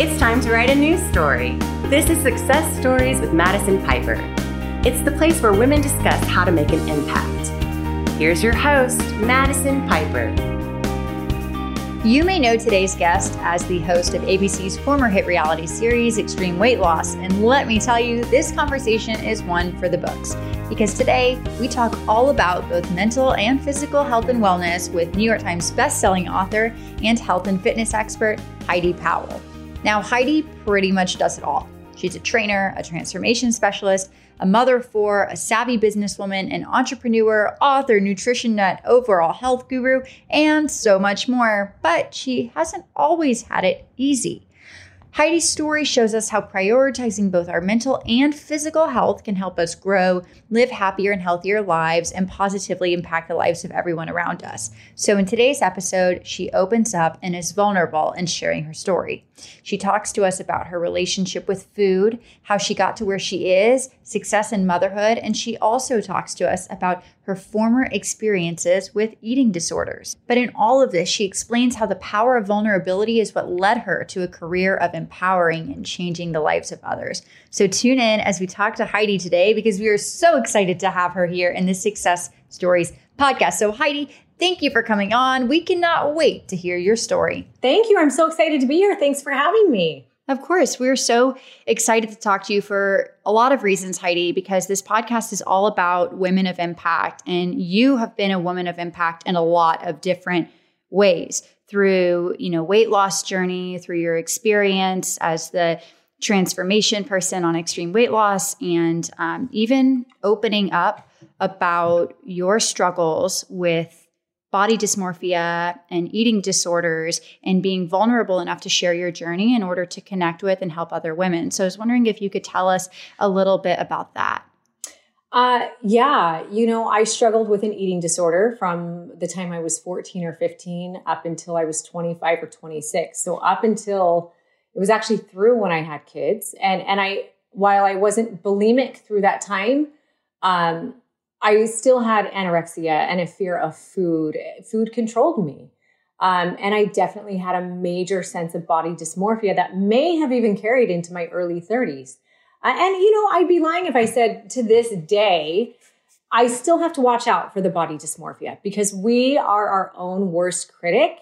It's time to write a news story. This is Success Stories with Madison Piper. It's the place where women discuss how to make an impact. Here's your host, Madison Piper. You may know today's guest as the host of ABC's former hit reality series, Extreme Weight Loss. And let me tell you, this conversation is one for the books. Because today we talk all about both mental and physical health and wellness with New York Times bestselling author and health and fitness expert, Heidi Powell. Now, Heidi pretty much does it all. She's a trainer, a transformation specialist, a mother of four, a savvy businesswoman, an entrepreneur, author, nutrition nut, overall health guru, and so much more. But she hasn't always had it easy. Heidi's story shows us how prioritizing both our mental and physical health can help us grow, live happier and healthier lives, and positively impact the lives of everyone around us. So, in today's episode, she opens up and is vulnerable in sharing her story. She talks to us about her relationship with food, how she got to where she is, success in motherhood, and she also talks to us about her former experiences with eating disorders. But in all of this, she explains how the power of vulnerability is what led her to a career of empowering and changing the lives of others. So tune in as we talk to Heidi today because we are so excited to have her here in the Success Stories podcast. So, Heidi, thank you for coming on. We cannot wait to hear your story. Thank you. I'm so excited to be here. Thanks for having me. Of course, we're so excited to talk to you for a lot of reasons, Heidi, because this podcast is all about women of impact. And you have been a woman of impact in a lot of different ways through, you know, weight loss journey, through your experience as the transformation person on extreme weight loss, and um, even opening up about your struggles with body dysmorphia and eating disorders and being vulnerable enough to share your journey in order to connect with and help other women. So I was wondering if you could tell us a little bit about that. Uh, yeah, you know, I struggled with an eating disorder from the time I was 14 or 15 up until I was 25 or 26. So up until it was actually through when I had kids. And and I while I wasn't bulimic through that time, um, I still had anorexia and a fear of food. Food controlled me. Um, and I definitely had a major sense of body dysmorphia that may have even carried into my early 30s. Uh, and, you know, I'd be lying if I said to this day, I still have to watch out for the body dysmorphia because we are our own worst critic.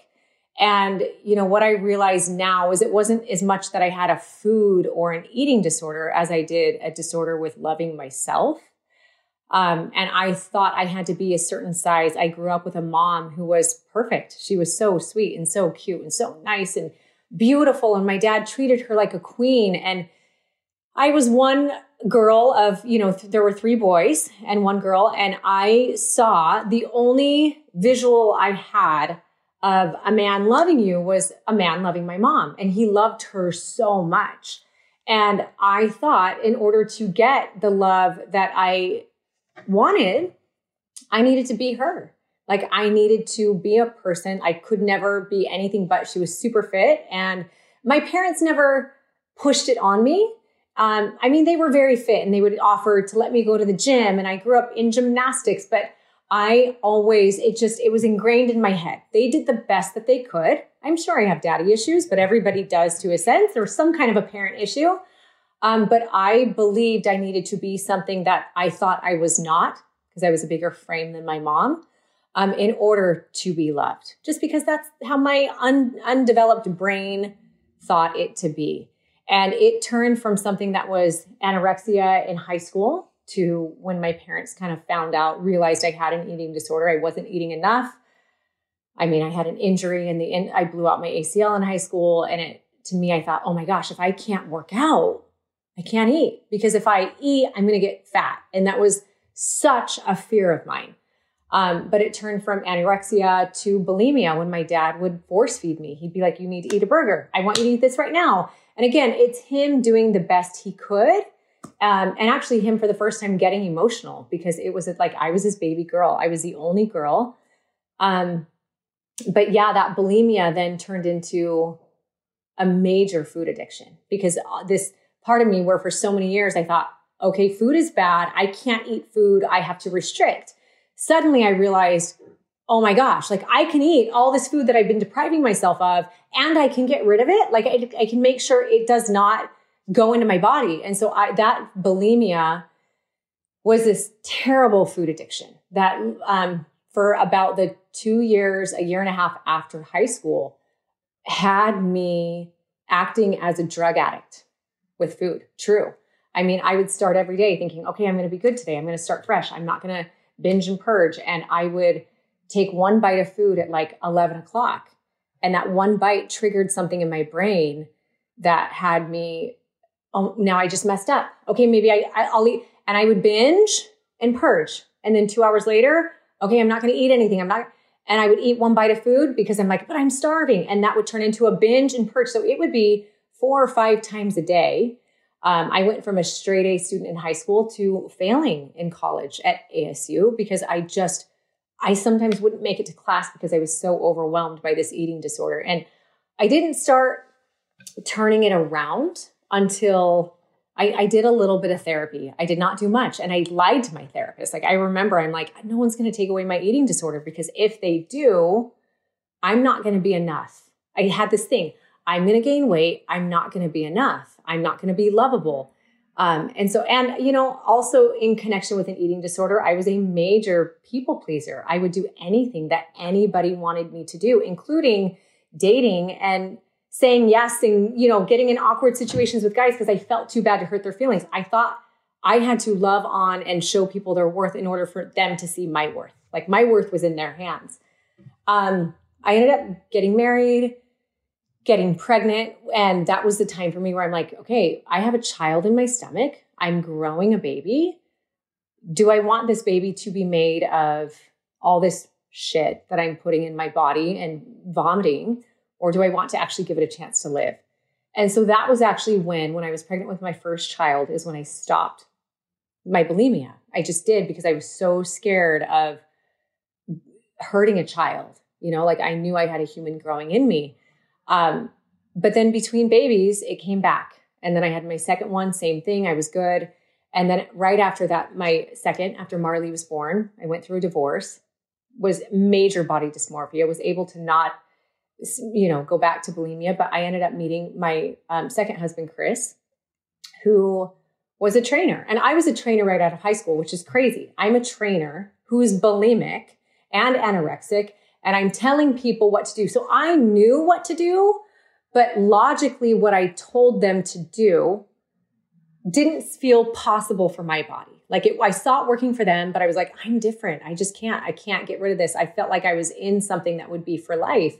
And, you know, what I realize now is it wasn't as much that I had a food or an eating disorder as I did a disorder with loving myself. Um, and I thought I had to be a certain size. I grew up with a mom who was perfect. She was so sweet and so cute and so nice and beautiful. And my dad treated her like a queen. And I was one girl of, you know, th- there were three boys and one girl. And I saw the only visual I had of a man loving you was a man loving my mom. And he loved her so much. And I thought in order to get the love that I wanted, I needed to be her. Like I needed to be a person. I could never be anything but she was super fit. And my parents never pushed it on me. Um, I mean, they were very fit and they would offer to let me go to the gym. And I grew up in gymnastics, but I always, it just, it was ingrained in my head. They did the best that they could. I'm sure I have daddy issues, but everybody does to a sense or some kind of a parent issue. Um, but I believed I needed to be something that I thought I was not because I was a bigger frame than my mom um, in order to be loved, just because that's how my un- undeveloped brain thought it to be. And it turned from something that was anorexia in high school to when my parents kind of found out, realized I had an eating disorder. I wasn't eating enough. I mean, I had an injury and the I blew out my ACL in high school. And it, to me, I thought, oh my gosh, if I can't work out, I can't eat because if I eat, I'm going to get fat. And that was such a fear of mine. Um, but it turned from anorexia to bulimia when my dad would force feed me. He'd be like, You need to eat a burger. I want you to eat this right now. And again, it's him doing the best he could. Um, and actually, him for the first time getting emotional because it was like I was his baby girl. I was the only girl. Um, but yeah, that bulimia then turned into a major food addiction because uh, this part of me where for so many years I thought, okay, food is bad. I can't eat food. I have to restrict. Suddenly I realized, oh my gosh, like I can eat all this food that I've been depriving myself of and I can get rid of it. Like I, I can make sure it does not go into my body. And so I, that bulimia was this terrible food addiction that, um, for about the two years, a year and a half after high school, had me acting as a drug addict with food. True. I mean, I would start every day thinking, okay, I'm going to be good today. I'm going to start fresh. I'm not going to binge and purge. And I would take one bite of food at like 11 o'clock. And that one bite triggered something in my brain that had me, oh, now I just messed up. Okay, maybe I, I, will eat. And I would binge and purge. And then two hours later, okay, I'm not going to eat anything. I'm not, and I would eat one bite of food because I'm like, but I'm starving. And that would turn into a binge and purge. So it would be four or five times a day. Um, I went from a straight A student in high school to failing in college at ASU because I just, I sometimes wouldn't make it to class because I was so overwhelmed by this eating disorder. And I didn't start turning it around until I, I, did a little bit of therapy. I did not do much. And I lied to my therapist. Like I remember, I'm like, no one's going to take away my eating disorder because if they do, I'm not going to be enough. I had this thing I'm going to gain weight. I'm not going to be enough. I'm not going to be lovable. Um, and so, and you know, also in connection with an eating disorder, I was a major people pleaser. I would do anything that anybody wanted me to do, including dating and saying yes and, you know, getting in awkward situations with guys because I felt too bad to hurt their feelings. I thought I had to love on and show people their worth in order for them to see my worth. Like my worth was in their hands. Um, I ended up getting married, getting pregnant. And that was the time for me where I'm like, okay, I have a child in my stomach. I'm growing a baby. Do I want this baby to be made of all this shit that I'm putting in my body and vomiting? Or do I want to actually give it a chance to live? And so that was actually when, when I was pregnant with my first child, is when I stopped my bulimia. I just did because I was so scared of hurting a child. You know, like I knew I had a human growing in me. Um, but then between babies, it came back. And then I had my second one, same thing. I was good. And then right after that, my second, after Marley was born, I went through a divorce, was major body dysmorphia, was able to not, you know, go back to bulimia. But I ended up meeting my um, second husband, Chris, who was a trainer. And I was a trainer right out of high school, which is crazy. I'm a trainer who's bulimic and anorexic and I'm telling people what to do. So I knew what to do, but logically, what I told them to do didn't feel possible for my body. Like it, I saw it working for them, but I was like, I'm different. I just can't, I can't get rid of this. I felt like I was in something that would be for life.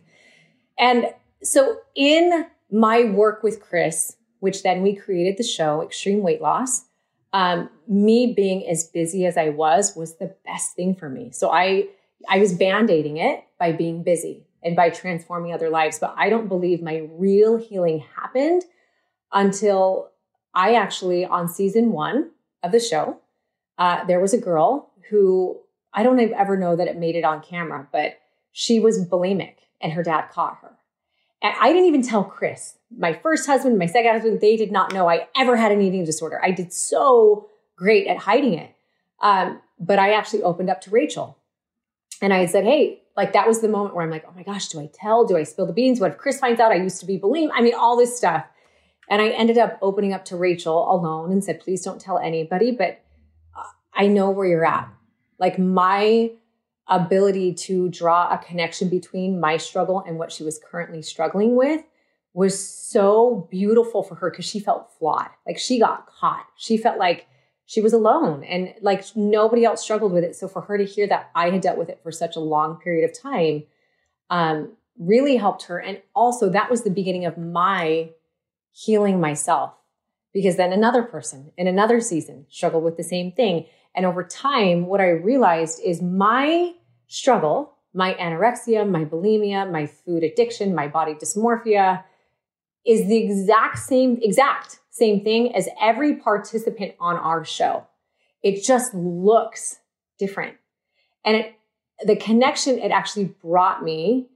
And so in my work with Chris, which then we created the show, Extreme Weight Loss, um, me being as busy as I was was the best thing for me. So I I was band-aiding it by being busy and by transforming other lives. But I don't believe my real healing happened until I actually, on season one of the show, uh, there was a girl who I don't ever know that it made it on camera, but she was bulimic and her dad caught her. And I didn't even tell Chris, my first husband, my second husband, they did not know I ever had an eating disorder. I did so great at hiding it. Um, but I actually opened up to Rachel and I had said, Hey, like that was the moment where I'm like, oh my gosh, do I tell? Do I spill the beans? What if Chris finds out I used to be bulimic? I mean, all this stuff. And I ended up opening up to Rachel alone and said, please don't tell anybody, but uh, I know where you're at. Like my ability to draw a connection between my struggle and what she was currently struggling with was so beautiful for her because she felt flawed. Like she got caught. She felt like she was alone and like nobody else struggled with it. So for her to hear that I had dealt with it for such a long period of time um, really helped her. And also, that was the beginning of my healing myself because then another person in another season struggled with the same thing. And over time, what I realized is my struggle, my anorexia, my bulimia, my food addiction, my body dysmorphia is the exact same, exact same thing as every participant on our show. It just looks different. And it, the connection it actually brought me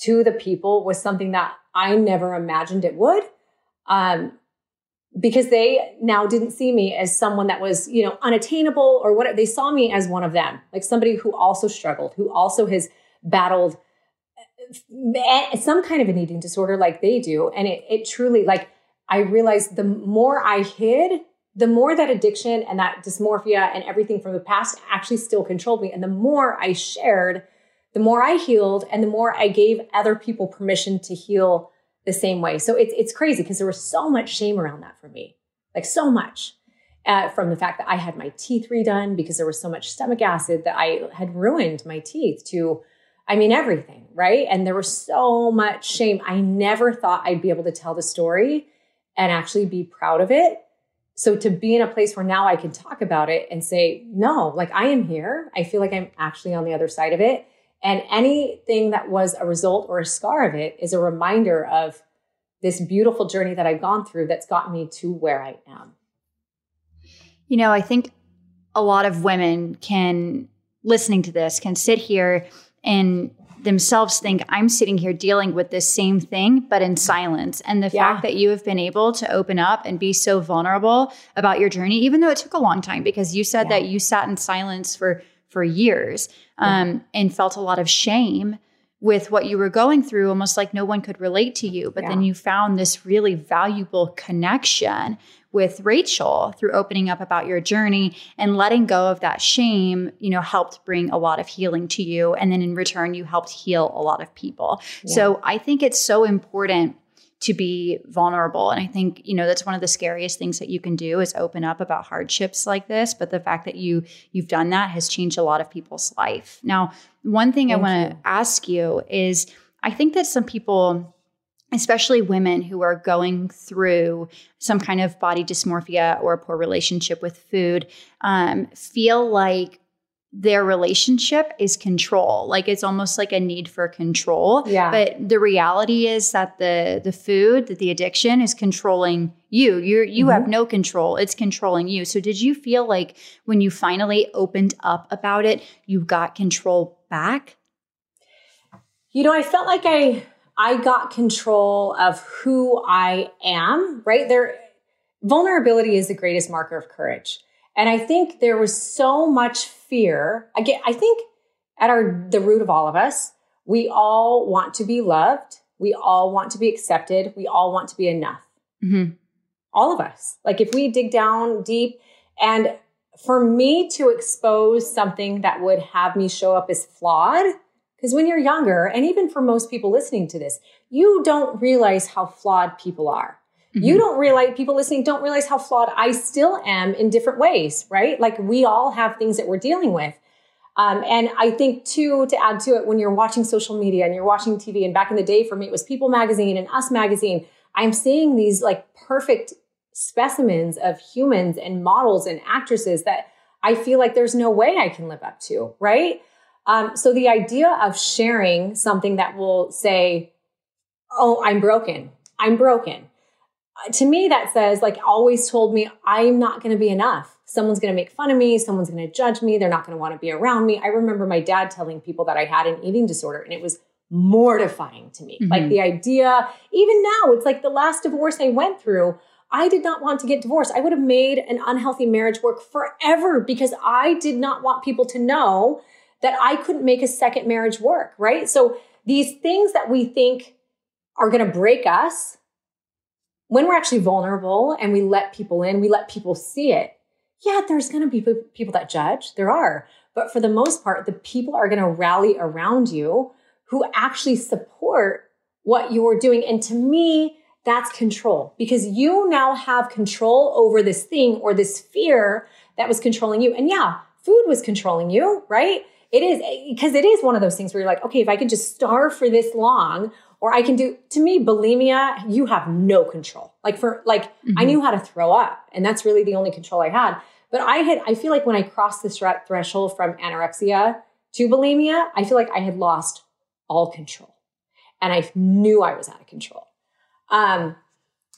to the people was something that I never imagined it would. Um, because they now didn't see me as someone that was, you know, unattainable or whatever. they saw me as one of them, like somebody who also struggled, who also has battled uh, some kind of an eating disorder like they do. And it, it truly, like, I realized the more I hid, the more that addiction and that dysmorphia and everything from the past actually still controlled me. And the more I shared, the more I healed and the more I gave other people permission to heal the same way. So it's, it's crazy because there was so much shame around that for me, like so much. Uh, from the fact that I had my teeth redone because there was so much stomach acid that I had ruined my teeth to, I mean, everything, right? And there was so much shame. I never thought I'd be able to tell the story and actually be proud of it. So to be in a place where now I can talk about it and say, no, like I am here. I feel like I'm actually on the other side of it. And anything that was a result or a scar of it is a reminder of this beautiful journey that I've gone through that's gotten me to where I am. You know, I think a lot of women can, listening to this, can sit here and themselves think I'm sitting here dealing with this same thing, but in silence. And the yeah. fact that you have been able to open up and be so vulnerable about your journey, even though it took a long time, because you said yeah. that you sat in silence for for years um, yeah. and felt a lot of shame with what you were going through, almost like no one could relate to you. But then you found this really valuable connection with Rachel through opening up about your journey and letting go of that shame, you know, helped bring a lot of healing to you. And then in return, you helped heal a lot of people. Yeah. So I think it's so important to be vulnerable. And I think, you know, that's one of the scariest things that you can do is open up about hardships like this. But the fact that you you've done that has changed a lot of people's life. Now, one thing Thank I want to ask you is I think that some people especially women who are going through some kind of body dysmorphia or a poor relationship with food um, feel like their relationship is control. Like it's almost like a need for control. Yeah. But the reality is that the the food that the addiction is controlling you. You you mm-hmm. have no control. It's controlling you. So did you feel like when you finally opened up about it you got control back? You know i felt like i I got control of who I am, right? There, vulnerability is the greatest marker of courage. And I think there was so much fear. I get, I think at our, the root of all of us, we all want to be loved. We all want to be accepted. We all want to be enough. Mm-hmm. All of us. Like if we dig down deep and for me to expose something that would have me show up as flawed, because when you're younger, and even for most people listening to this, you don't realize how flawed people are. Mm-hmm. You don't realize, people listening don't realize how flawed I still am in different ways, right? Like we all have things that we're dealing with. Um, and I think too, to add to it, when you're watching social media and you're watching TV, and back in the day for me, it was People Magazine and Us Magazine, I'm seeing these like perfect specimens of humans and models and actresses that I feel like there's no way I can live up to, right? Um, so the idea of sharing something that will say, Oh, I'm broken. I'm broken. Uh, to me, that says, like, always told me, I'm not going to be enough. Someone's going to make fun of me. Someone's going to judge me. They're not going to want to be around me. I remember my dad telling people that I had an eating disorder, and it was mortifying to me. Mm-hmm. Like the idea, even now, it's like the last divorce I went through. I did not want to get divorced. I would have made an unhealthy marriage work forever because I did not want people to know that I couldn't make a second marriage work, right? So these things that we think are going to break us, when we're actually vulnerable and we let people in, we let people see it. Yeah, there's going to be people that judge. There are. But for the most part, the people are going to rally around you who actually support what you're doing. And to me, that's control because you now have control over this thing or this fear that was controlling you. And yeah, food was controlling you, right? It is because it is one of those things where you're like, okay, if I can just starve for this long, or I can do, to me, bulimia, you have no control. Like for, like, mm-hmm. I knew how to throw up and that's really the only control I had. But I had, I feel like when I crossed this threshold from anorexia to bulimia, I feel like I had lost all control and I knew I was out of control. Um,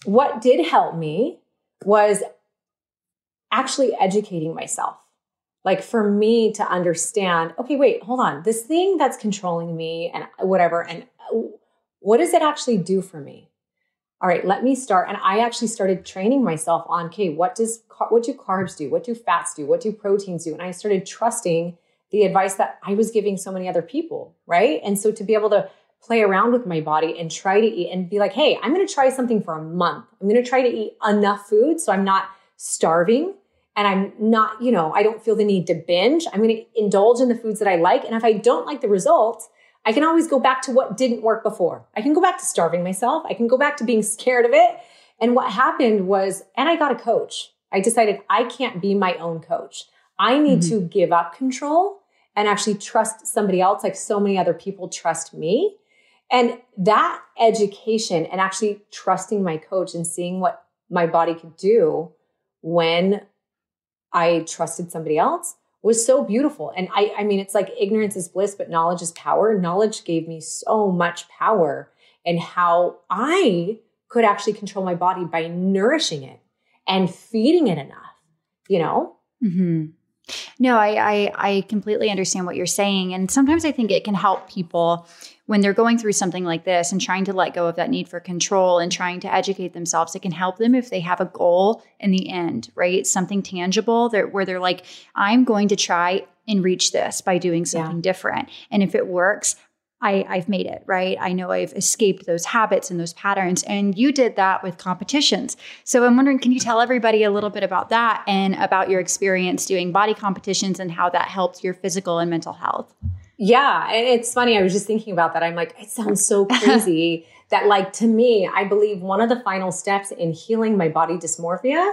what did help me was actually educating myself like for me to understand, okay, wait, hold on. This thing that's controlling me and whatever, and uh, what does it actually do for me? All right, let me start. And I actually started training myself on, okay, what does what do carbs do? What do fats do? What do proteins do? And I started trusting the advice that I was giving so many other people, right? And so to be able to play around with my body and try to eat and be like, hey, I'm going to try something for a month. I'm going to try to eat enough food so I'm not starving and I'm not, you know, I don't feel the need to binge. I'm going to indulge in the foods that I like. And if I don't like the results, I can always go back to what didn't work before. I can go back to starving myself. I can go back to being scared of it. And what happened was, and I got a coach. I decided I can't be my own coach. I need mm-hmm. to give up control and actually trust somebody else like so many other people trust me. And that education and actually trusting my coach and seeing what my body could do when I trusted somebody else was so beautiful. And I, I mean, it's like ignorance is bliss, but knowledge is power. Knowledge gave me so much power and how I could actually control my body by nourishing it and feeding it enough, you know? Mm-hmm. No, I, I, I completely understand what you're saying, and sometimes I think it can help people when they're going through something like this and trying to let go of that need for control and trying to educate themselves. It can help them if they have a goal in the end, right? Something tangible that where they're like, I'm going to try and reach this by doing something yeah. different, and if it works, I, I've made it, right? I know I've escaped those habits and those patterns. And you did that with competitions. So I'm wondering, can you tell everybody a little bit about that and about your experience doing body competitions and how that helped your physical and mental health? Yeah. And it's funny. I was just thinking about that. I'm like, it sounds so crazy that, like, to me, I believe one of the final steps in healing my body dysmorphia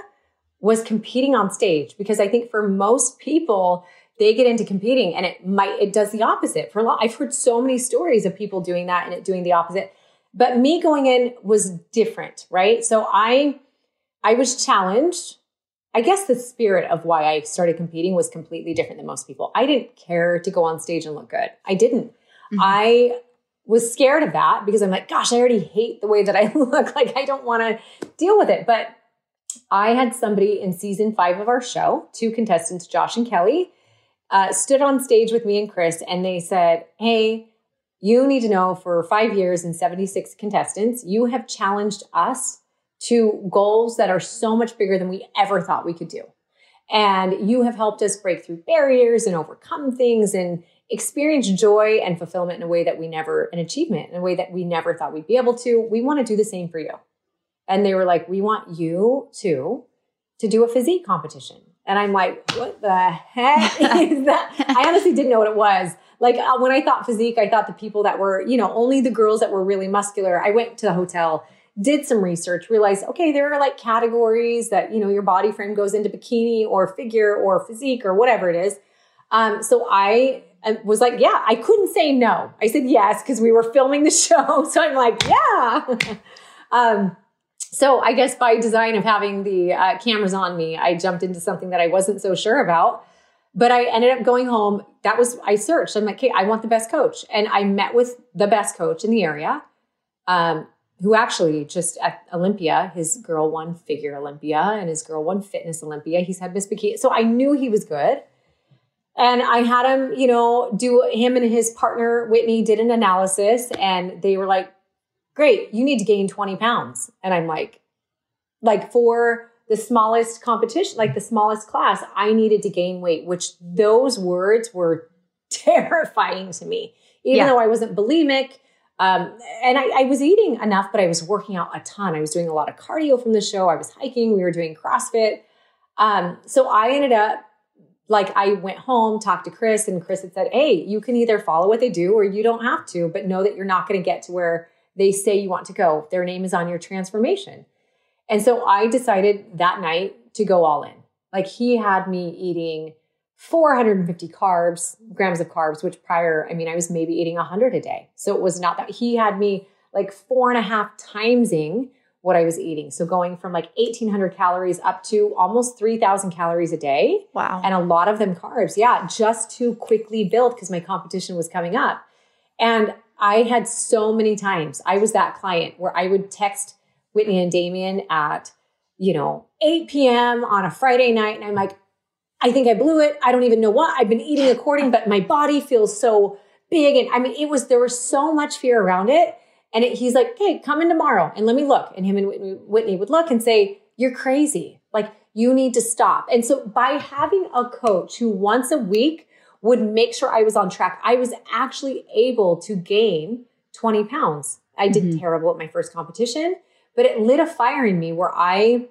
was competing on stage because I think for most people, they get into competing and it might it does the opposite for a lot i've heard so many stories of people doing that and it doing the opposite but me going in was different right so i i was challenged i guess the spirit of why i started competing was completely different than most people. I didn't care to go on stage and look good. I didn't. Mm-hmm. i was scared of that because i'm like gosh i already hate the way that i look. Like i don't want to deal with it. But i had somebody in season five of our show two contestants josh and kelly uh, stood on stage with me and Chris, and they said, Hey, you need to know for five years and 76 contestants, you have challenged us to goals that are so much bigger than we ever thought we could do. And you have helped us break through barriers and overcome things and experience joy and fulfillment in a way that we never, an achievement in a way that we never thought we'd be able to. We want to do the same for you. And they were like, we want you to, to do a physique competition. And I'm like, what the heck is that? I honestly didn't know what it was. Like uh, when I thought physique, I thought the people that were, you know, only the girls that were really muscular. I went to the hotel, did some research, realized, okay, there are like categories that, you know, your body frame goes into bikini or figure or physique or whatever it is. Um, so I was like, yeah, I couldn't say no. I said yes because we were filming the show. So I'm like, yeah. um, so I guess by design of having the uh, cameras on me, I jumped into something that I wasn't so sure about. But I ended up going home. That was I searched. I'm like, okay, I want the best coach, and I met with the best coach in the area, um, who actually just at Olympia, his girl won figure Olympia, and his girl won fitness Olympia. He's had Miss Bikini, so I knew he was good. And I had him, you know, do him and his partner Whitney did an analysis, and they were like, great, you need to gain 20 pounds. And I'm like, like for the smallest competition, like the smallest class, I needed to gain weight, which those words were terrifying to me, even yeah. though I wasn't bulimic. Um, and I, I, was eating enough, but I was working out a ton. I was doing a lot of cardio from the show. I was hiking. We were doing CrossFit. Um, so I ended up like I went home, talked to Chris, and Chris had said, Hey, you can either follow what they do or you don't have to, but know that you're not going to get to where they say you want to go. Their name is on your transformation. And so I decided that night to go all in. Like he had me eating 450 carbs, grams of carbs, which prior, I mean, I was maybe eating 100 a day. So it was not that he had me like four and a half timesing what I was eating. So going from like 1800 calories up to almost 3000 calories a day. Wow. And a lot of them carbs. Yeah. Just to quickly build because my competition was coming up. And I had so many times, I was that client where I would text Whitney and Damien at, you know, 8 p.m. on a Friday night. And I'm like, I think I blew it. I don't even know what. I've been eating according, but my body feels so big. And I mean, it was, there was so much fear around it. And it, he's like, hey, come in tomorrow and let me look. And him and Whitney, Whitney would look and say, you're crazy. Like, you need to stop. And so by having a coach who once a week would make sure I was on track. I was actually able to gain 20 pounds. I did mm-hmm. terrible at my first competition, but it lit a fire in me where I,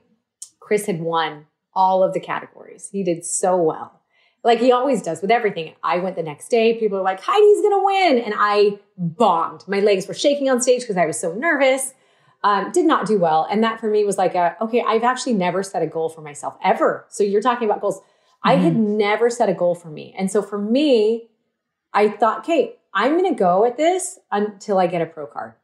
Chris had won all of the categories. He did so well. Like he always does with everything. I went the next day. People are like, Heidi's going to win. And I bombed. My legs were shaking on stage because I was so nervous. Um, did not do well. And that for me was like, a, okay, I've actually never set a goal for myself ever. So you're talking about goals. Mm-hmm. I had mm-hmm. never set a goal for me. And so for me, I thought, okay, I'm going to go at this until I get a pro card.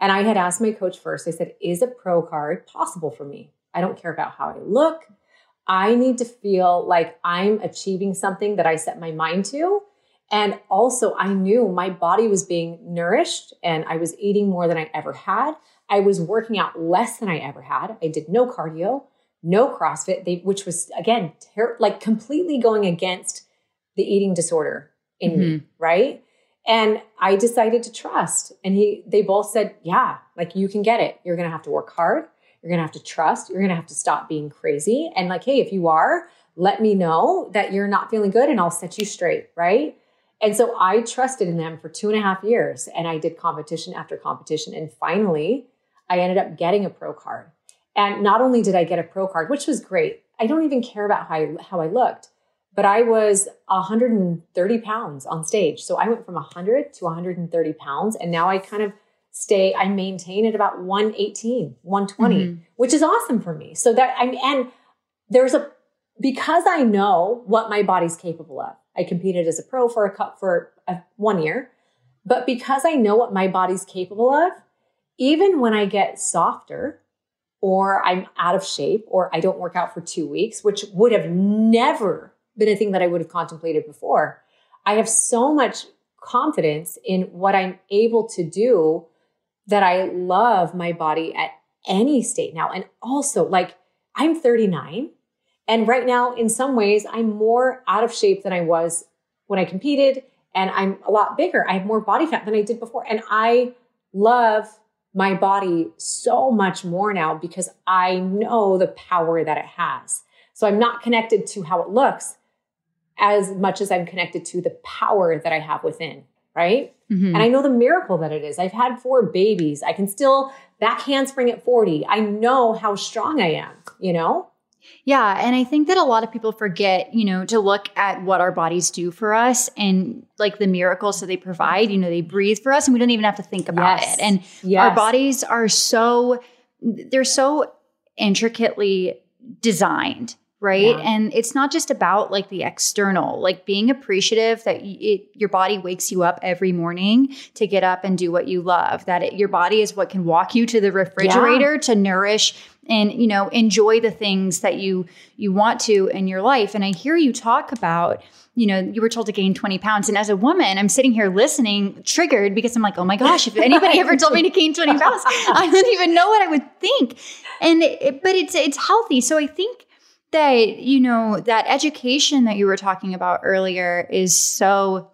And I had asked my coach first, I said, is a pro card possible for me? I don't care about how I look. I need to feel like I'm achieving something that I set my mind to. And also, I knew my body was being nourished and I was eating more than I ever had. I was working out less than I ever had. I did no cardio, no CrossFit, they, which was, again, ter- like completely going against the eating disorder in mm-hmm. me, right? And I decided to trust. And he, they both said, yeah, like you can get it. You're going to have to work hard. You're going to have to trust. You're going to have to stop being crazy. And like, hey, if you are, let me know that you're not feeling good and I'll set you straight. Right. And so I trusted in them for two and a half years and I did competition after competition. And finally, I ended up getting a pro card. And not only did I get a pro card, which was great, I don't even care about how I, how I looked but I was 130 pounds on stage. So I went from 100 to 130 pounds. And now I kind of stay, I maintain at about 118, 120, mm-hmm. which is awesome for me. So that I'm, and there's a, because I know what my body's capable of. I competed as a pro for a cup for a, one year, but because I know what my body's capable of, even when I get softer or I'm out of shape or I don't work out for two weeks, which would have never been a thing that I would have contemplated before. I have so much confidence in what I'm able to do that I love my body at any state now. And also, like, I'm 39. And right now, in some ways, I'm more out of shape than I was when I competed. And I'm a lot bigger. I have more body fat than I did before. And I love my body so much more now because I know the power that it has. So I'm not connected to how it looks as much as I'm connected to the power that I have within, right? Mm-hmm. And I know the miracle that it is. I've had four babies. I can still back handspring at 40. I know how strong I am, you know? Yeah. And I think that a lot of people forget, you know, to look at what our bodies do for us and like the miracles that they provide. You know, they breathe for us and we don't even have to think about yes. it. And yes. our bodies are so, they're so intricately designed right? Yeah. and it's not just about like the external like being appreciative that it, your body wakes you up every morning to get up and do what you love that it, your body is what can walk you to the refrigerator yeah. to nourish and you know enjoy the things that you you want to in your life. And i hear you talk about you know you were told to gain 20 pounds. And as a woman i'm sitting here listening triggered because i'm like oh my gosh if anybody ever told me to gain 20 pounds i don't even know what i would think. And it, but it's it's healthy. So i think that you know that education that you were talking about earlier is so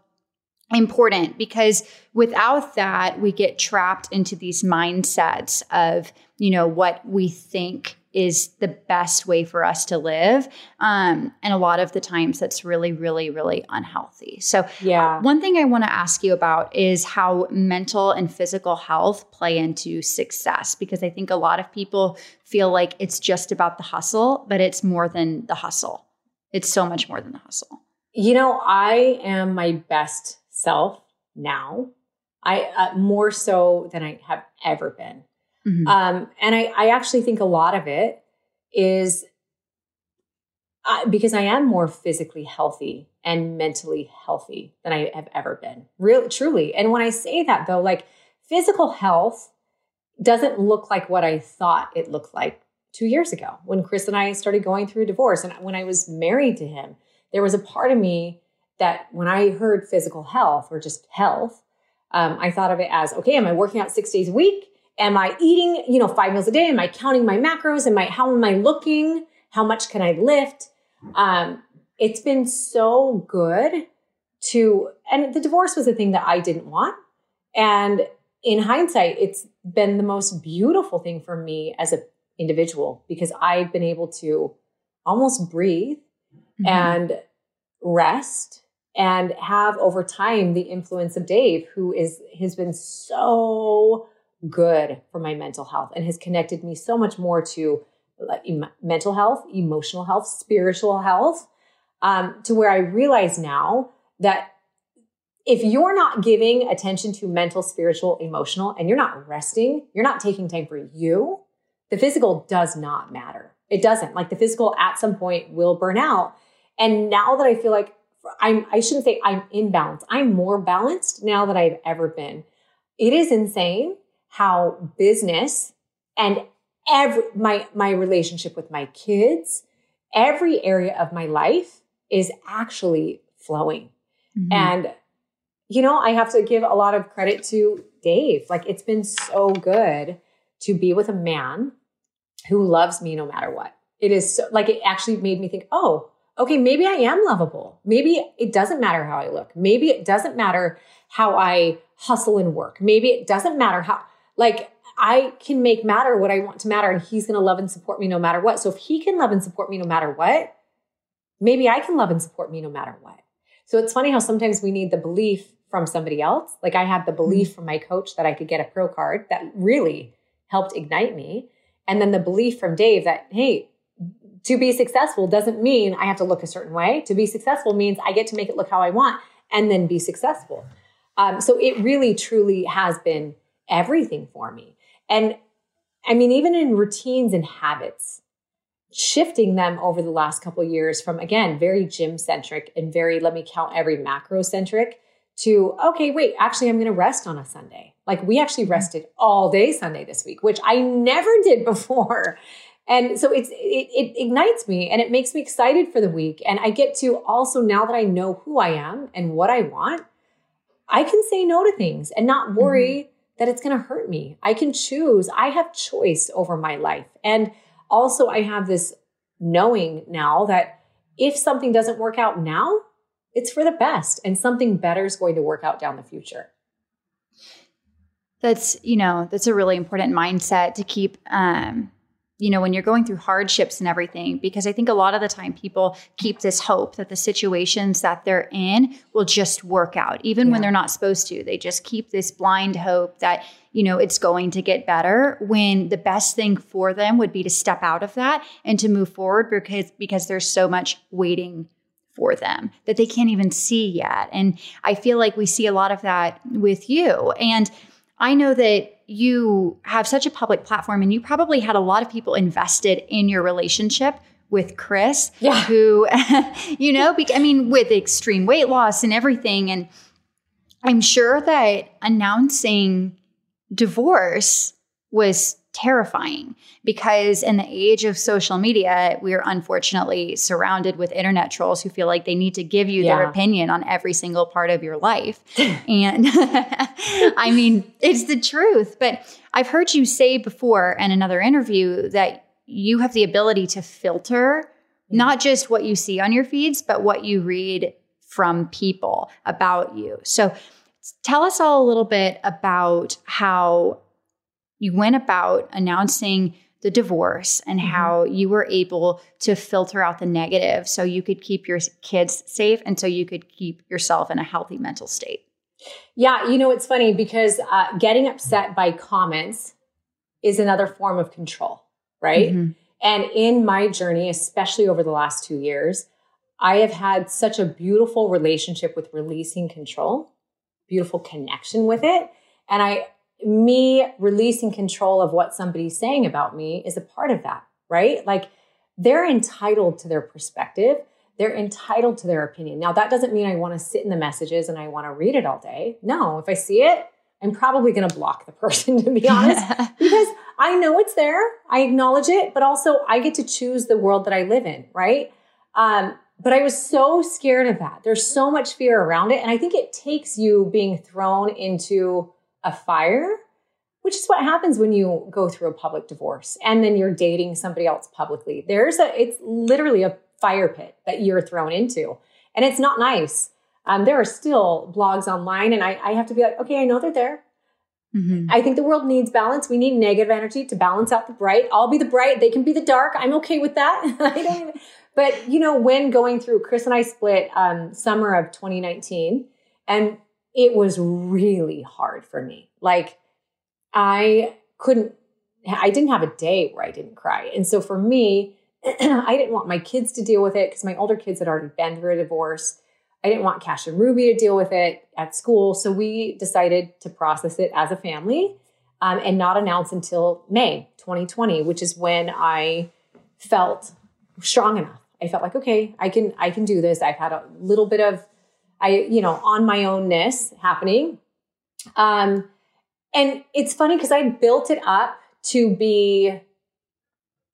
important because without that we get trapped into these mindsets of you know what we think is the best way for us to live. Um, and a lot of the times that's really, really, really unhealthy. So, yeah. One thing I want to ask you about is how mental and physical health play into success, because I think a lot of people feel like it's just about the hustle, but it's more than the hustle. It's so much more than the hustle. You know, I am my best self now. I uh, more so than I have ever been. Mm-hmm. Um, and I, I actually think a lot of it is because I am more physically healthy and mentally healthy than I have ever been. Really, truly. And when I say that though, like physical health doesn't look like what I thought it looked like two years ago when Chris and I started going through a divorce. And when I was married to him, there was a part of me that when I heard physical health or just health, um, I thought of it as okay, am I working out six days a week? Am I eating, you know, five meals a day? Am I counting my macros? Am I, how am I looking? How much can I lift? Um, it's been so good to, and the divorce was a thing that I didn't want. And in hindsight, it's been the most beautiful thing for me as an individual because I've been able to almost breathe mm-hmm. and rest and have over time the influence of Dave, who is has been so good for my mental health and has connected me so much more to mental health, emotional health, spiritual health, um, to where I realize now that if you're not giving attention to mental, spiritual, emotional, and you're not resting, you're not taking time for you, the physical does not matter. It doesn't. Like the physical at some point will burn out. And now that I feel like I'm, I shouldn't say I'm in balance. I'm more balanced now than I've ever been. It is insane how business and every, my, my relationship with my kids, every area of my life is actually flowing. Mm-hmm. And you know, I have to give a lot of credit to Dave. Like it's been so good to be with a man who loves me no matter what. It is so, like it actually made me think, oh, okay, maybe I am lovable. Maybe it doesn't matter how I look. Maybe it doesn't matter how I hustle and work. Maybe it doesn't matter how, like, I can make matter what I want to matter, and he's going to love and support me no matter what. So if he can love and support me no matter what, maybe I can love and support me no matter what. So it's funny how sometimes we need the belief from somebody else. Like I had the belief mm-hmm. from my coach that I could get a pro card that really helped ignite me. And then the belief from Dave that, hey, to be successful doesn't mean I have to look a certain way. To be successful means I get to make it look how I want and then be successful. Um, so it really, truly has been everything for me. And I mean, even in routines and habits, shifting them over the last couple years from again very gym centric and very let me count every macro centric to, okay, wait, actually, I'm going to rest on a Sunday. Like we actually mm-hmm. rested all day Sunday this week, which I never did before. And so it's, it, it ignites me and it makes me excited for the week. And I get to also, now that I know who I am and what I want, I can say no to things and not worry mm-hmm. That it's going to hurt me. I can choose. I have choice over my life. And also, I have this knowing now that if something doesn't work out now, it's for the best and something better is going to work out down the future that's you know that's a really important mindset to keep um you know when you're going through hardships and everything because i think a lot of the time people keep this hope that the situations that they're in will just work out even yeah. when they're not supposed to they just keep this blind hope that you know it's going to get better when the best thing for them would be to step out of that and to move forward because because there's so much waiting for them that they can't even see yet. And I feel like we see a lot of that with you. And I know that you have such a public platform and you probably had a lot of people invested in your relationship with Chris, yeah. who, you know, I mean, with extreme weight loss and everything. And I'm sure that announcing divorce was terrifying because in the age of social media, we're unfortunately surrounded with internet trolls who feel like they need to give you yeah. their opinion on every single part of your life. and I mean, it's the truth. But I've heard you say before in another interview that you have the ability to filter mm-hmm. not just what you see on your feeds, but what you read from people about you. So tell us all a little bit about how you went about announcing the divorce and mm-hmm. how you were able to filter out the negative so you could keep your kids safe and so you could keep yourself in a healthy mental state. Yeah, you know, it's funny because uh, getting upset by comments is another form of control, right? Mm-hmm. And in my journey, especially over the last two years, I have had such a beautiful relationship with releasing control, beautiful connection with it. And I me releasing control of what somebody's saying about me is a part of that, right? Like they're entitled to their perspective. They're entitled to their opinion. Now, that doesn't mean I want to sit in the messages and I want to read it all day. No, if I see it, I'm probably going to block the person, to be honest, because I know it's there. I acknowledge it, but also I get to choose the world that I live in, right? Um, but I was so scared of that. There's so much fear around it. And I think it takes you being thrown into a fire, which is what happens when you go through a public divorce and then you're dating somebody else publicly. There's a, it's literally a fire pit that you're thrown into. And it's not nice. Um, there are still blogs online, and I, I have to be like, okay, I know they're there. Mm-hmm. I think the world needs balance. We need negative energy to balance out the bright. I'll be the bright. They can be the dark. I'm okay with that. I don't even, but you know, when going through, Chris and I split um, summer of 2019, and it was really hard for me. Like, I couldn't, I didn't have a day where I didn't cry. And so for me, I didn't want my kids to deal with it because my older kids had already been through a divorce. I didn't want Cash and Ruby to deal with it at school. So we decided to process it as a family um, and not announce until May 2020, which is when I felt strong enough. I felt like, okay, I can, I can do this. I've had a little bit of, I, you know, on my ownness happening. Um, and it's funny because I built it up to be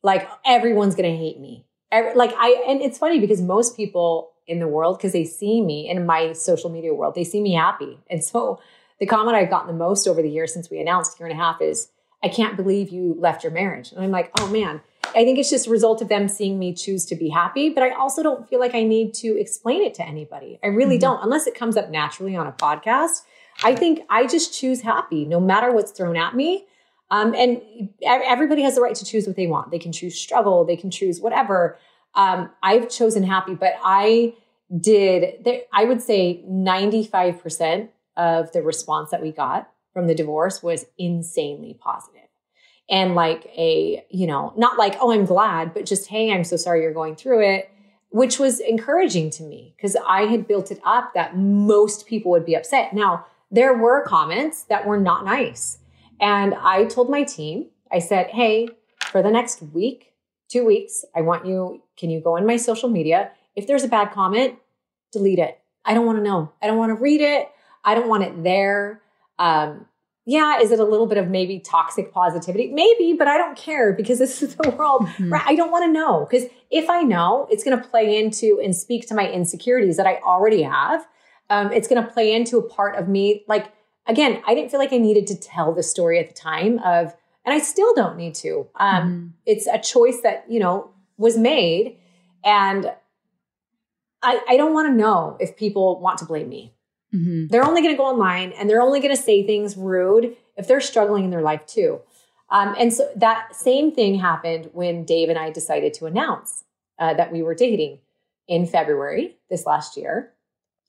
like everyone's gonna hate me. Every, like I, and it's funny because most people in the world, because they see me in my social media world, they see me happy. And so the comment I've gotten the most over the years since we announced year and a half is, I can't believe you left your marriage. And I'm like, oh man, I think it's just a result of them seeing me choose to be happy. But I also don't feel like I need to explain it to anybody. I really mm-hmm. don't, unless it comes up naturally on a podcast. I think I just choose happy no matter what's thrown at me. Um, and everybody has the right to choose what they want. They can choose struggle, they can choose whatever. Um, I've chosen happy, but I did, there, I would say 95% of the response that we got from the divorce was insanely positive. And like a, you know, not like, oh, I'm glad, but just, hey, I'm so sorry you're going through it, which was encouraging to me because I had built it up that most people would be upset. Now, there were comments that were not nice. And I told my team, I said, hey, for the next week, two weeks, I want you, can you go in my social media? If there's a bad comment, delete it. I don't want to know. I don't want to read it. I don't want it there. Um, yeah, is it a little bit of maybe toxic positivity? Maybe, but I don't care because this is the world. Mm-hmm. Right? I don't want to know because if I know, it's going to play into and speak to my insecurities that I already have um, it's going to play into a part of me. Like, again, I didn't feel like I needed to tell the story at the time of, and I still don't need to. Um, mm-hmm. It's a choice that, you know, was made. And I, I don't want to know if people want to blame me. Mm-hmm. They're only going to go online and they're only going to say things rude if they're struggling in their life too. Um, and so that same thing happened when Dave and I decided to announce uh, that we were dating in February this last year.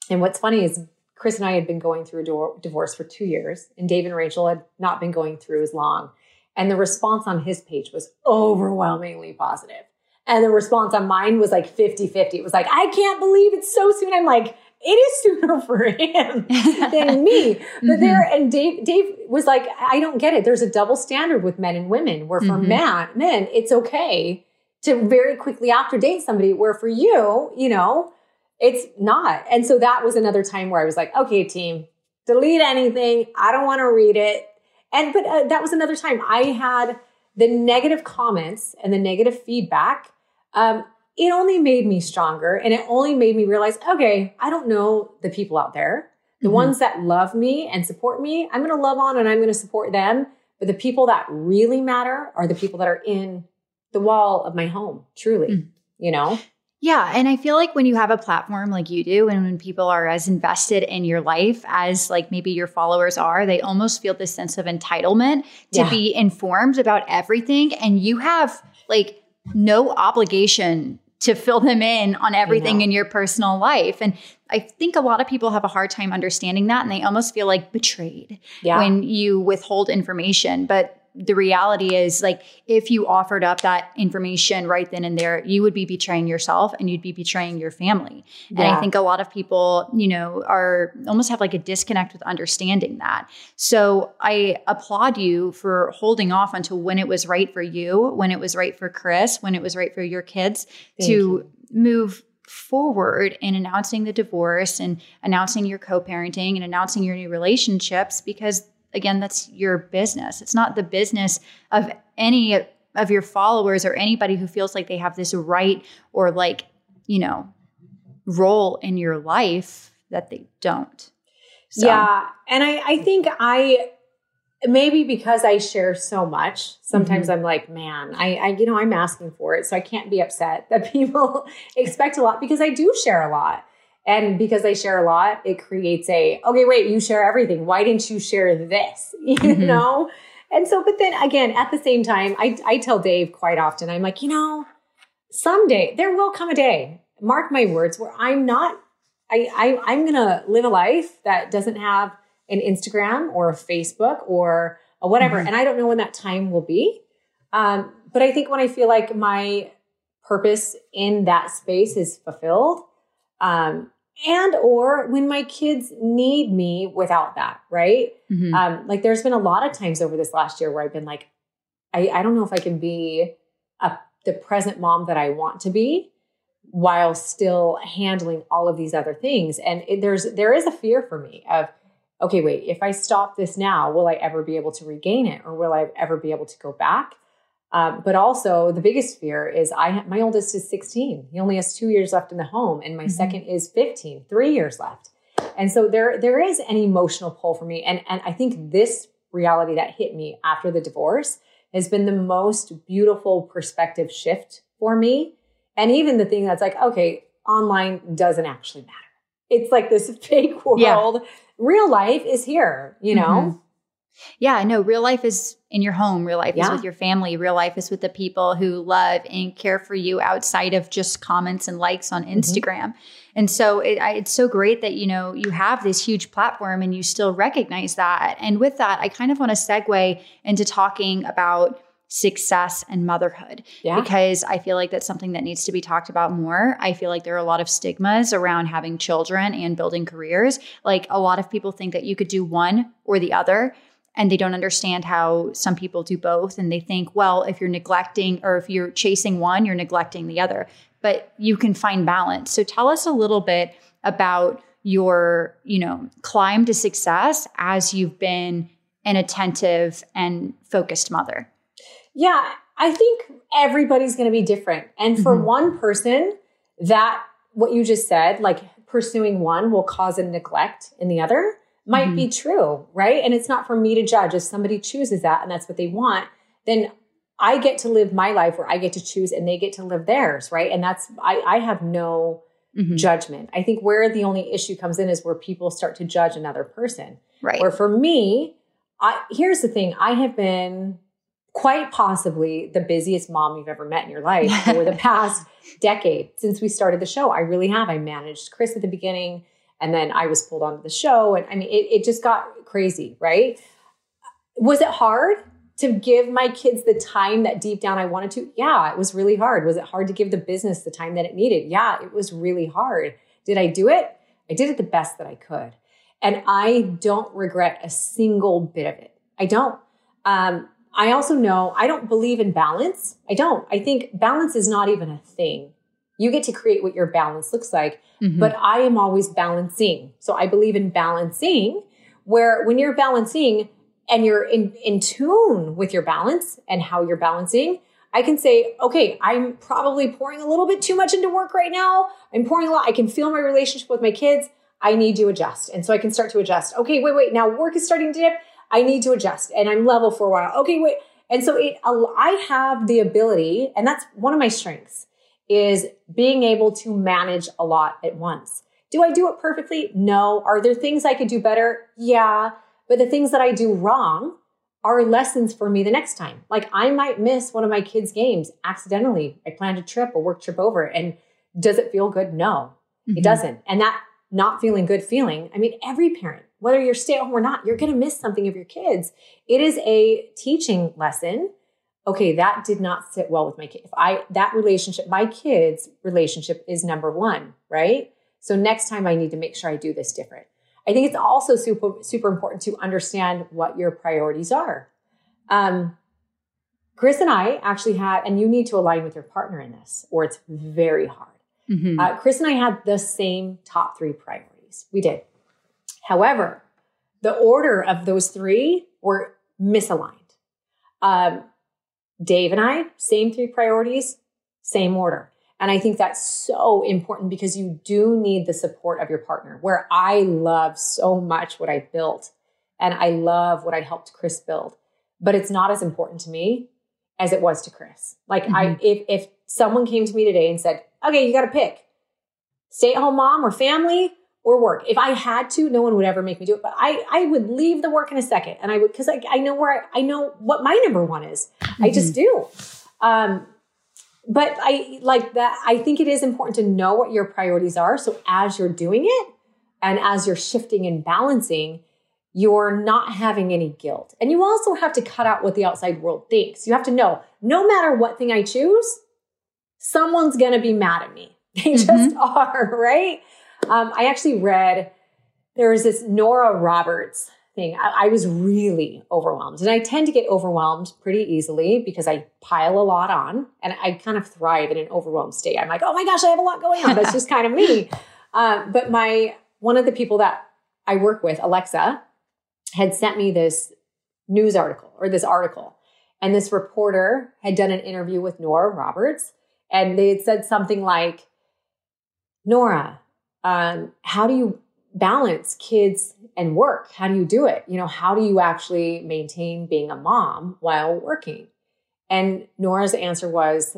And what's funny is Chris and I had been going through a divorce for two years, and Dave and Rachel had not been going through as long. And the response on his page was overwhelmingly positive. And the response on mine was like 50 50. It was like, I can't believe it's so soon. I'm like, it is sooner for him than me. But mm-hmm. there, and Dave, Dave was like, I don't get it. There's a double standard with men and women where for mm-hmm. man, men, it's okay to very quickly after date somebody, where for you, you know, it's not. And so that was another time where I was like, okay, team, delete anything. I don't want to read it. And, but uh, that was another time I had the negative comments and the negative feedback. Um, it only made me stronger and it only made me realize, okay, I don't know the people out there. The mm-hmm. ones that love me and support me, I'm going to love on and I'm going to support them. But the people that really matter are the people that are in the wall of my home, truly, mm. you know? Yeah. And I feel like when you have a platform like you do, and when people are as invested in your life as like maybe your followers are, they almost feel this sense of entitlement to yeah. be informed about everything. And you have like no obligation to fill them in on everything in your personal life. And I think a lot of people have a hard time understanding that and they almost feel like betrayed yeah. when you withhold information. But the reality is like if you offered up that information right then and there you would be betraying yourself and you'd be betraying your family yeah. and i think a lot of people you know are almost have like a disconnect with understanding that so i applaud you for holding off until when it was right for you when it was right for chris when it was right for your kids Thank to you. move forward in announcing the divorce and announcing your co-parenting and announcing your new relationships because again, that's your business. It's not the business of any of your followers or anybody who feels like they have this right or like, you know, role in your life that they don't. So. Yeah. And I, I think I, maybe because I share so much, sometimes mm-hmm. I'm like, man, I, I, you know, I'm asking for it. So I can't be upset that people expect a lot because I do share a lot. And because I share a lot, it creates a, okay, wait, you share everything. Why didn't you share this? You mm-hmm. know? And so, but then again, at the same time, I, I tell Dave quite often, I'm like, you know, someday there will come a day, mark my words, where I'm not, I, I I'm gonna live a life that doesn't have an Instagram or a Facebook or a whatever. Mm-hmm. And I don't know when that time will be. Um, but I think when I feel like my purpose in that space is fulfilled, um, and or when my kids need me without that, right? Mm-hmm. Um, like there's been a lot of times over this last year where I've been like, I, I don't know if I can be a, the present mom that I want to be while still handling all of these other things. And it, there's there is a fear for me of, okay, wait, if I stop this now, will I ever be able to regain it, or will I ever be able to go back? Um, but also, the biggest fear is I my oldest is 16. He only has two years left in the home, and my mm-hmm. second is 15, three years left. And so there there is an emotional pull for me, and and I think this reality that hit me after the divorce has been the most beautiful perspective shift for me. And even the thing that's like, okay, online doesn't actually matter. It's like this fake world. Yeah. Real life is here, you know? Mm-hmm. Yeah, no, real life is in your home. Real life yeah. is with your family. Real life is with the people who love and care for you outside of just comments and likes on mm-hmm. Instagram. Mm-hmm. And so it, I, it's so great that, you know, you have this huge platform and you still recognize that. And with that, I kind of want to segue into talking about success and motherhood yeah. because I feel like that's something that needs to be talked about more. I feel like there are a lot of stigmas around having children and building careers. Like a lot of people think that you could do one or the other and they don't understand how some people do both and they think well if you're neglecting or if you're chasing one you're neglecting the other. But you can find balance. So tell us a little bit about your you know climb to success as you've been an attentive and focused mother. Yeah i think everybody's going to be different. And for mm-hmm. one person that what you just said like pursuing one will cause a neglect in the other might mm-hmm. be true, right? And it's not for me to judge. If somebody chooses that and that's what they want, then I get to live my life where I get to choose and they get to live theirs, right? And that's, I, I have no mm-hmm. judgment. I think where the only issue comes in is where people start to judge another person. Right. Or for me, I, here's the thing I have been quite possibly the busiest mom you've ever met in your life for the past decade since we started the show. I really have. I managed Chris at the beginning. And then I was pulled onto the show. And I mean, it, it just got crazy, right? Was it hard to give my kids the time that deep down I wanted to? Yeah, it was really hard. Was it hard to give the business the time that it needed? Yeah, it was really hard. Did I do it? I did it the best that I could. And I don't regret a single bit of it. I don't. Um, I also know I don't believe in balance. I don't. I think balance is not even a thing. You get to create what your balance looks like. Mm-hmm. But I am always balancing. So I believe in balancing, where when you're balancing and you're in, in tune with your balance and how you're balancing, I can say, okay, I'm probably pouring a little bit too much into work right now. I'm pouring a lot. I can feel my relationship with my kids. I need to adjust. And so I can start to adjust. Okay, wait, wait. Now work is starting to dip. I need to adjust and I'm level for a while. Okay, wait. And so it, I have the ability, and that's one of my strengths is being able to manage a lot at once. Do I do it perfectly? No. Are there things I could do better? Yeah. But the things that I do wrong are lessons for me the next time. Like I might miss one of my kids' games accidentally. I planned a trip, a work trip over, and does it feel good? No, mm-hmm. it doesn't. And that not feeling good feeling, I mean, every parent, whether you're stay at home or not, you're going to miss something of your kids. It is a teaching lesson okay, that did not sit well with my kid. If I, that relationship, my kids' relationship is number one, right? So next time I need to make sure I do this different. I think it's also super, super important to understand what your priorities are. Um, Chris and I actually had, and you need to align with your partner in this, or it's very hard. Mm-hmm. Uh, Chris and I had the same top three priorities. We did. However, the order of those three were misaligned. Um, Dave and I, same three priorities, same order. And I think that's so important because you do need the support of your partner. Where I love so much what I built and I love what I helped Chris build, but it's not as important to me as it was to Chris. Like mm-hmm. I if if someone came to me today and said, "Okay, you got to pick. Stay-at-home mom or family or work. If I had to, no one would ever make me do it. But I, I would leave the work in a second and I would, cause I, I know where I, I know what my number one is. Mm-hmm. I just mm-hmm. do. Um, but I like that. I think it is important to know what your priorities are. So as you're doing it and as you're shifting and balancing, you're not having any guilt. And you also have to cut out what the outside world thinks. You have to know no matter what thing I choose, someone's going to be mad at me. They just mm-hmm. are, right? Um, I actually read there was this Nora Roberts thing. I, I, was really overwhelmed. And I tend to get overwhelmed pretty easily because I pile a lot on and I kind of thrive in an overwhelmed state. I'm like, oh my gosh, I have a lot going on. That's just kind of me. Uh, but my, one of the people that I work with, Alexa, had sent me this news article or this article. And this reporter had done an interview with Nora Roberts. And they had said something like, Nora, um, how do you balance kids and work? How do you do it? You know, how do you actually maintain being a mom while working? And Nora's answer was,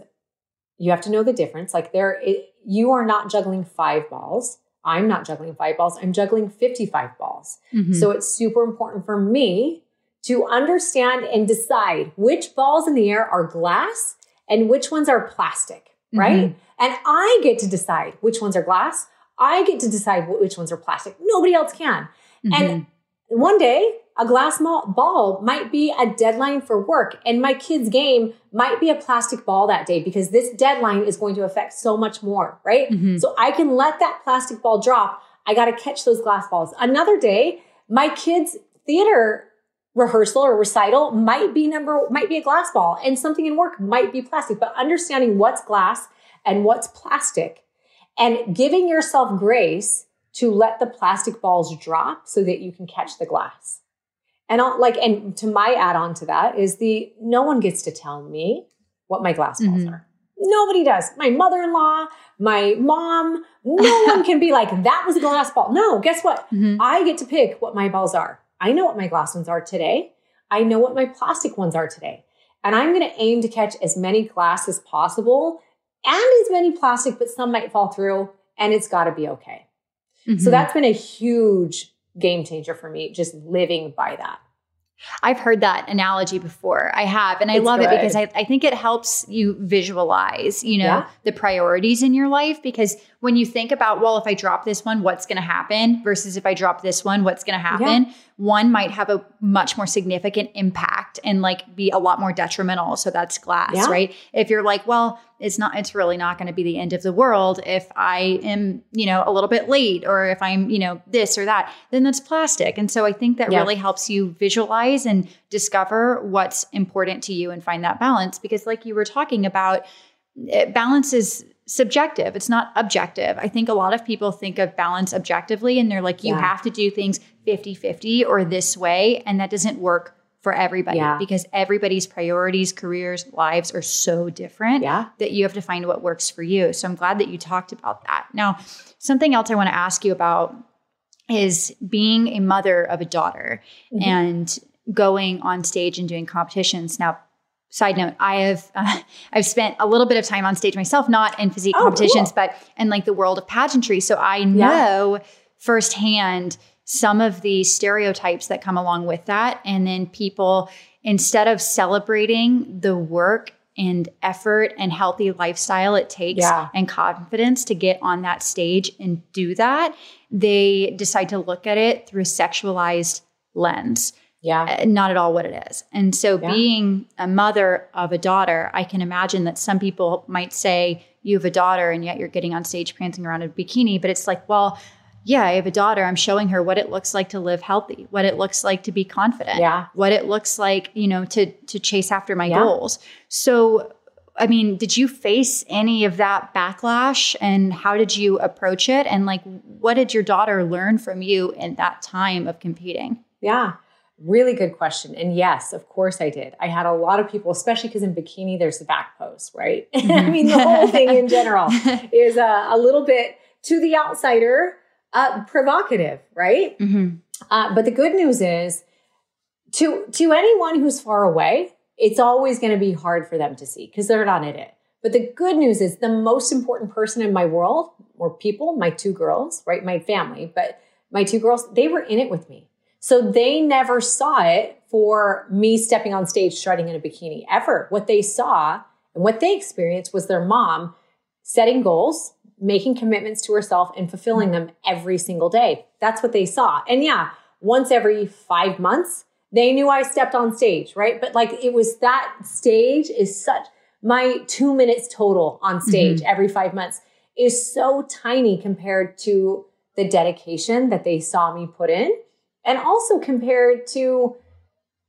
you have to know the difference. Like there, it, you are not juggling five balls. I'm not juggling five balls. I'm juggling 55 balls. Mm-hmm. So it's super important for me to understand and decide which balls in the air are glass and which ones are plastic, right? Mm-hmm. And I get to decide which ones are glass. I get to decide which ones are plastic. Nobody else can. Mm-hmm. And one day, a glass ball might be a deadline for work, and my kid's game might be a plastic ball that day because this deadline is going to affect so much more, right? Mm-hmm. So I can let that plastic ball drop. I got to catch those glass balls. Another day, my kid's theater rehearsal or recital might be number might be a glass ball and something in work might be plastic but understanding what's glass and what's plastic and giving yourself grace to let the plastic balls drop so that you can catch the glass. And I'll, like, and to my add on to that is the no one gets to tell me what my glass balls mm-hmm. are. Nobody does. My mother in law, my mom, no one can be like, that was a glass ball. No, guess what? Mm-hmm. I get to pick what my balls are. I know what my glass ones are today. I know what my plastic ones are today. And I'm going to aim to catch as many glass as possible and as many plastic, but some might fall through and it's got to be okay. Mm-hmm. So that's been a huge game changer for me, just living by that. I've heard that analogy before. I have, and I it's love good. it because I, I think it helps you visualize, you know, yeah. the priorities in your life. Because when you think about, well, if I drop this one, what's going to happen versus if I drop this one, what's going to happen? Yeah. One might have a much more significant impact and like be a lot more detrimental. So that's glass, yeah. right? If you're like, well, it's not, it's really not going to be the end of the world if I am, you know, a little bit late or if I'm, you know, this or that, then that's plastic. And so I think that yeah. really helps you visualize and discover what's important to you and find that balance. Because like you were talking about, eh, balance is subjective. It's not objective. I think a lot of people think of balance objectively and they're like, you yeah. have to do things 50 50 or this way. And that doesn't work for everybody yeah. because everybody's priorities, careers, lives are so different yeah. that you have to find what works for you. So I'm glad that you talked about that. Now, something else I want to ask you about is being a mother of a daughter mm-hmm. and going on stage and doing competitions. Now, side note i have uh, i've spent a little bit of time on stage myself not in physique oh, competitions cool. but in like the world of pageantry so i know yeah. firsthand some of the stereotypes that come along with that and then people instead of celebrating the work and effort and healthy lifestyle it takes yeah. and confidence to get on that stage and do that they decide to look at it through a sexualized lens yeah. Uh, not at all what it is. And so, yeah. being a mother of a daughter, I can imagine that some people might say, You have a daughter, and yet you're getting on stage prancing around in a bikini. But it's like, Well, yeah, I have a daughter. I'm showing her what it looks like to live healthy, what it looks like to be confident, yeah. what it looks like, you know, to to chase after my yeah. goals. So, I mean, did you face any of that backlash and how did you approach it? And like, what did your daughter learn from you in that time of competing? Yeah. Really good question. And yes, of course I did. I had a lot of people, especially because in bikini, there's the back pose, right? Mm-hmm. I mean, the whole thing in general is a, a, little bit to the outsider, uh, provocative, right? Mm-hmm. Uh, but the good news is to, to anyone who's far away, it's always going to be hard for them to see because they're not in it. But the good news is the most important person in my world or people, my two girls, right? My family, but my two girls, they were in it with me. So they never saw it for me stepping on stage strutting in a bikini ever. What they saw And what they experienced was their mom setting goals, making commitments to herself, and fulfilling them every single day. That's what they saw. And yeah, once every five months, they knew I stepped on stage, right? But like it was that stage is such my two minutes total on stage mm-hmm. every five months is so tiny compared to the dedication that they saw me put in. And also compared to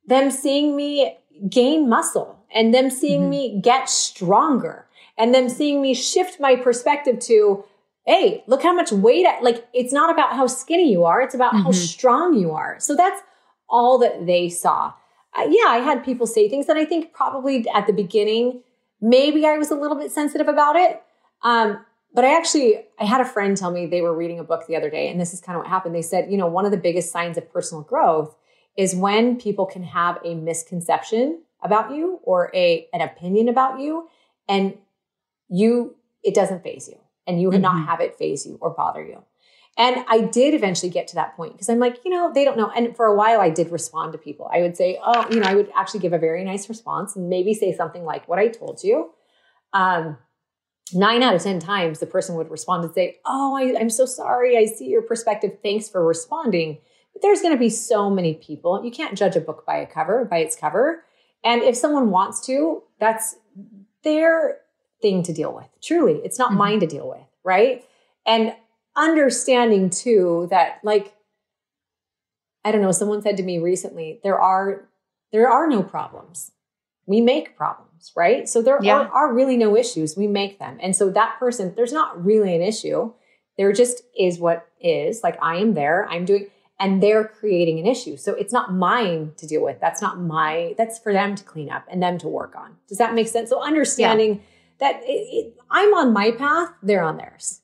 them seeing me gain muscle and them seeing mm-hmm. me get stronger and them seeing me shift my perspective to, Hey, look how much weight, I, like it's not about how skinny you are. It's about mm-hmm. how strong you are. So that's all that they saw. Uh, yeah, I had people say things that I think probably at the beginning, maybe I was a little bit sensitive about it. Um, but I actually, I had a friend tell me they were reading a book the other day, and this is kind of what happened. They said, you know, one of the biggest signs of personal growth is when people can have a misconception about you or a an opinion about you, and you it doesn't faze you, and you mm-hmm. not have it faze you or bother you. And I did eventually get to that point because I'm like, you know, they don't know. And for a while, I did respond to people. I would say, oh, you know, I would actually give a very nice response and maybe say something like what I told you. Um, nine out of 10 times the person would respond and say, Oh, I, am so sorry. I see your perspective. Thanks for responding. But there's going to be so many people. You can't judge a book by a cover, by its cover. And if someone wants to, that's their thing to deal with. Truly, it's not mm-hmm. mine to deal with. Right. And understanding too that, like, I don't know, someone said to me recently, there are, there are no problems. We make problems right? So there yeah. are, are really no issues. We make them. And so that person, there's not really an issue. There just is what is. Like I am there, I'm doing, and they're creating an issue. So it's not mine to deal with. That's not my, that's for them to clean up and them to work on. Does that make sense? So understanding yeah. That it, it, I'm on my path, they're on theirs.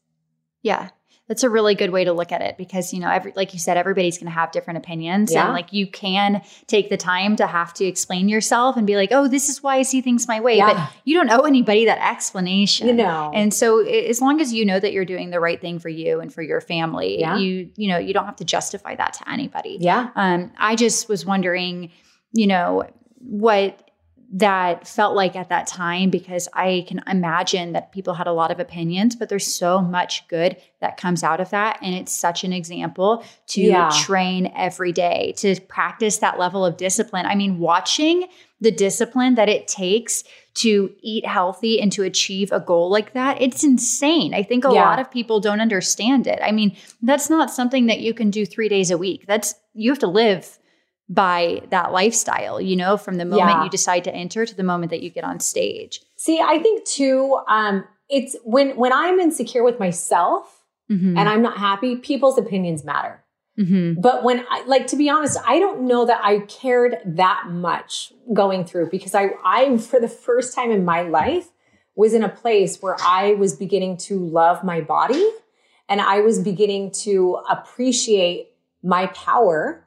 Yeah that's a really good way to look at it because you know every like you said everybody's going to have different opinions yeah. and like you can take the time to have to explain yourself and be like oh this is why i see things my way yeah. but you don't owe anybody that explanation you know and so as long as you know that you're doing the right thing for you and for your family yeah. you you know you don't have to justify that to anybody yeah um i just was wondering you know what that felt like at that time because I can imagine that people had a lot of opinions, but there's so much good that comes out of that. And it's such an example to yeah. train every day, to practice that level of discipline. I mean, watching the discipline that it takes to eat healthy and to achieve a goal like that, it's insane. I think a yeah. lot of people don't understand it. I mean, that's not something that you can do three days a week. That's, you have to live by that lifestyle, you know, from the moment yeah. you decide to enter to the moment that you get on stage. See, I think too, um, it's when when I'm insecure with myself mm-hmm. and I'm not happy, people's opinions matter. Mm-hmm. But when I like to be honest, I don't know that I cared that much going through because I I for the first time in my life was in a place where I was beginning to love my body and I was beginning to appreciate my power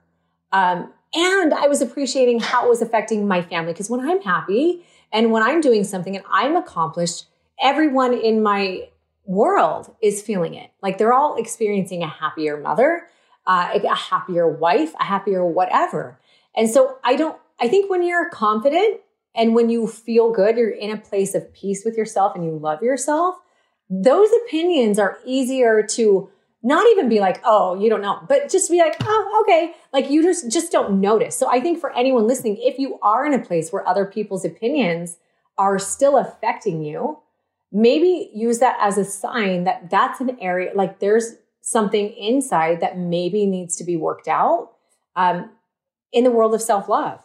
um, and I was appreciating how it was affecting my family. Because when I'm happy and when I'm doing something and I'm accomplished, everyone in my world is feeling it. Like they're all experiencing a happier mother, uh, a happier wife, a happier whatever. And so I don't, I think when you're confident and when you feel good, you're in a place of peace with yourself and you love yourself, those opinions are easier to not even be like, oh, you don't know, but just be like, oh, okay. Like you just, just don't notice. So I think for anyone listening, if you are in a place where other people's opinions are still affecting you, maybe use that as a sign that that's an area, like there's something inside that maybe needs to be worked out um, in the world of self love.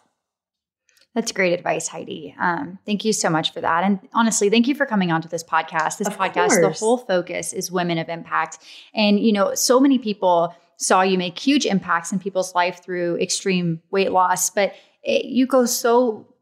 That's great advice, Heidi. Um, thank you so much for that. And honestly, thank you for coming onto this podcast. This of podcast, course. the whole focus is women of impact. And, you know, so many people saw you make huge impacts in people's life through extreme weight loss, but it, you go so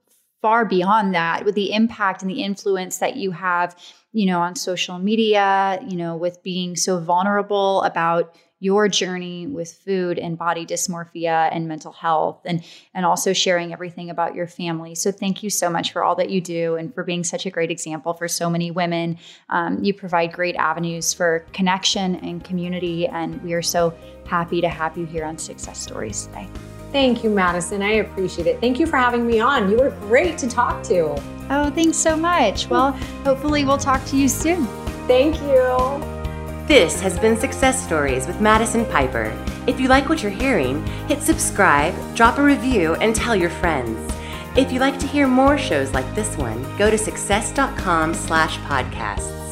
far beyond that with the impact and the influence that you have, you know, on social media, you know, with being so vulnerable about your journey with food and body dysmorphia and mental health and and also sharing everything about your family. So thank you so much for all that you do and for being such a great example for so many women. Um, you provide great avenues for connection and community and we are so happy to have you here on success stories today. Thank you madison. I appreciate it. Thank you for having me on. You were great to talk to. Oh, thanks so much. Well, hopefully, we'll talk to you soon. Thank you. This has been Success Stories with Madison Piper. If you like what you're hearing, hit subscribe, drop a review, and tell your friends. If you'd like to hear more shows like this one, go to success.com slash podcasts.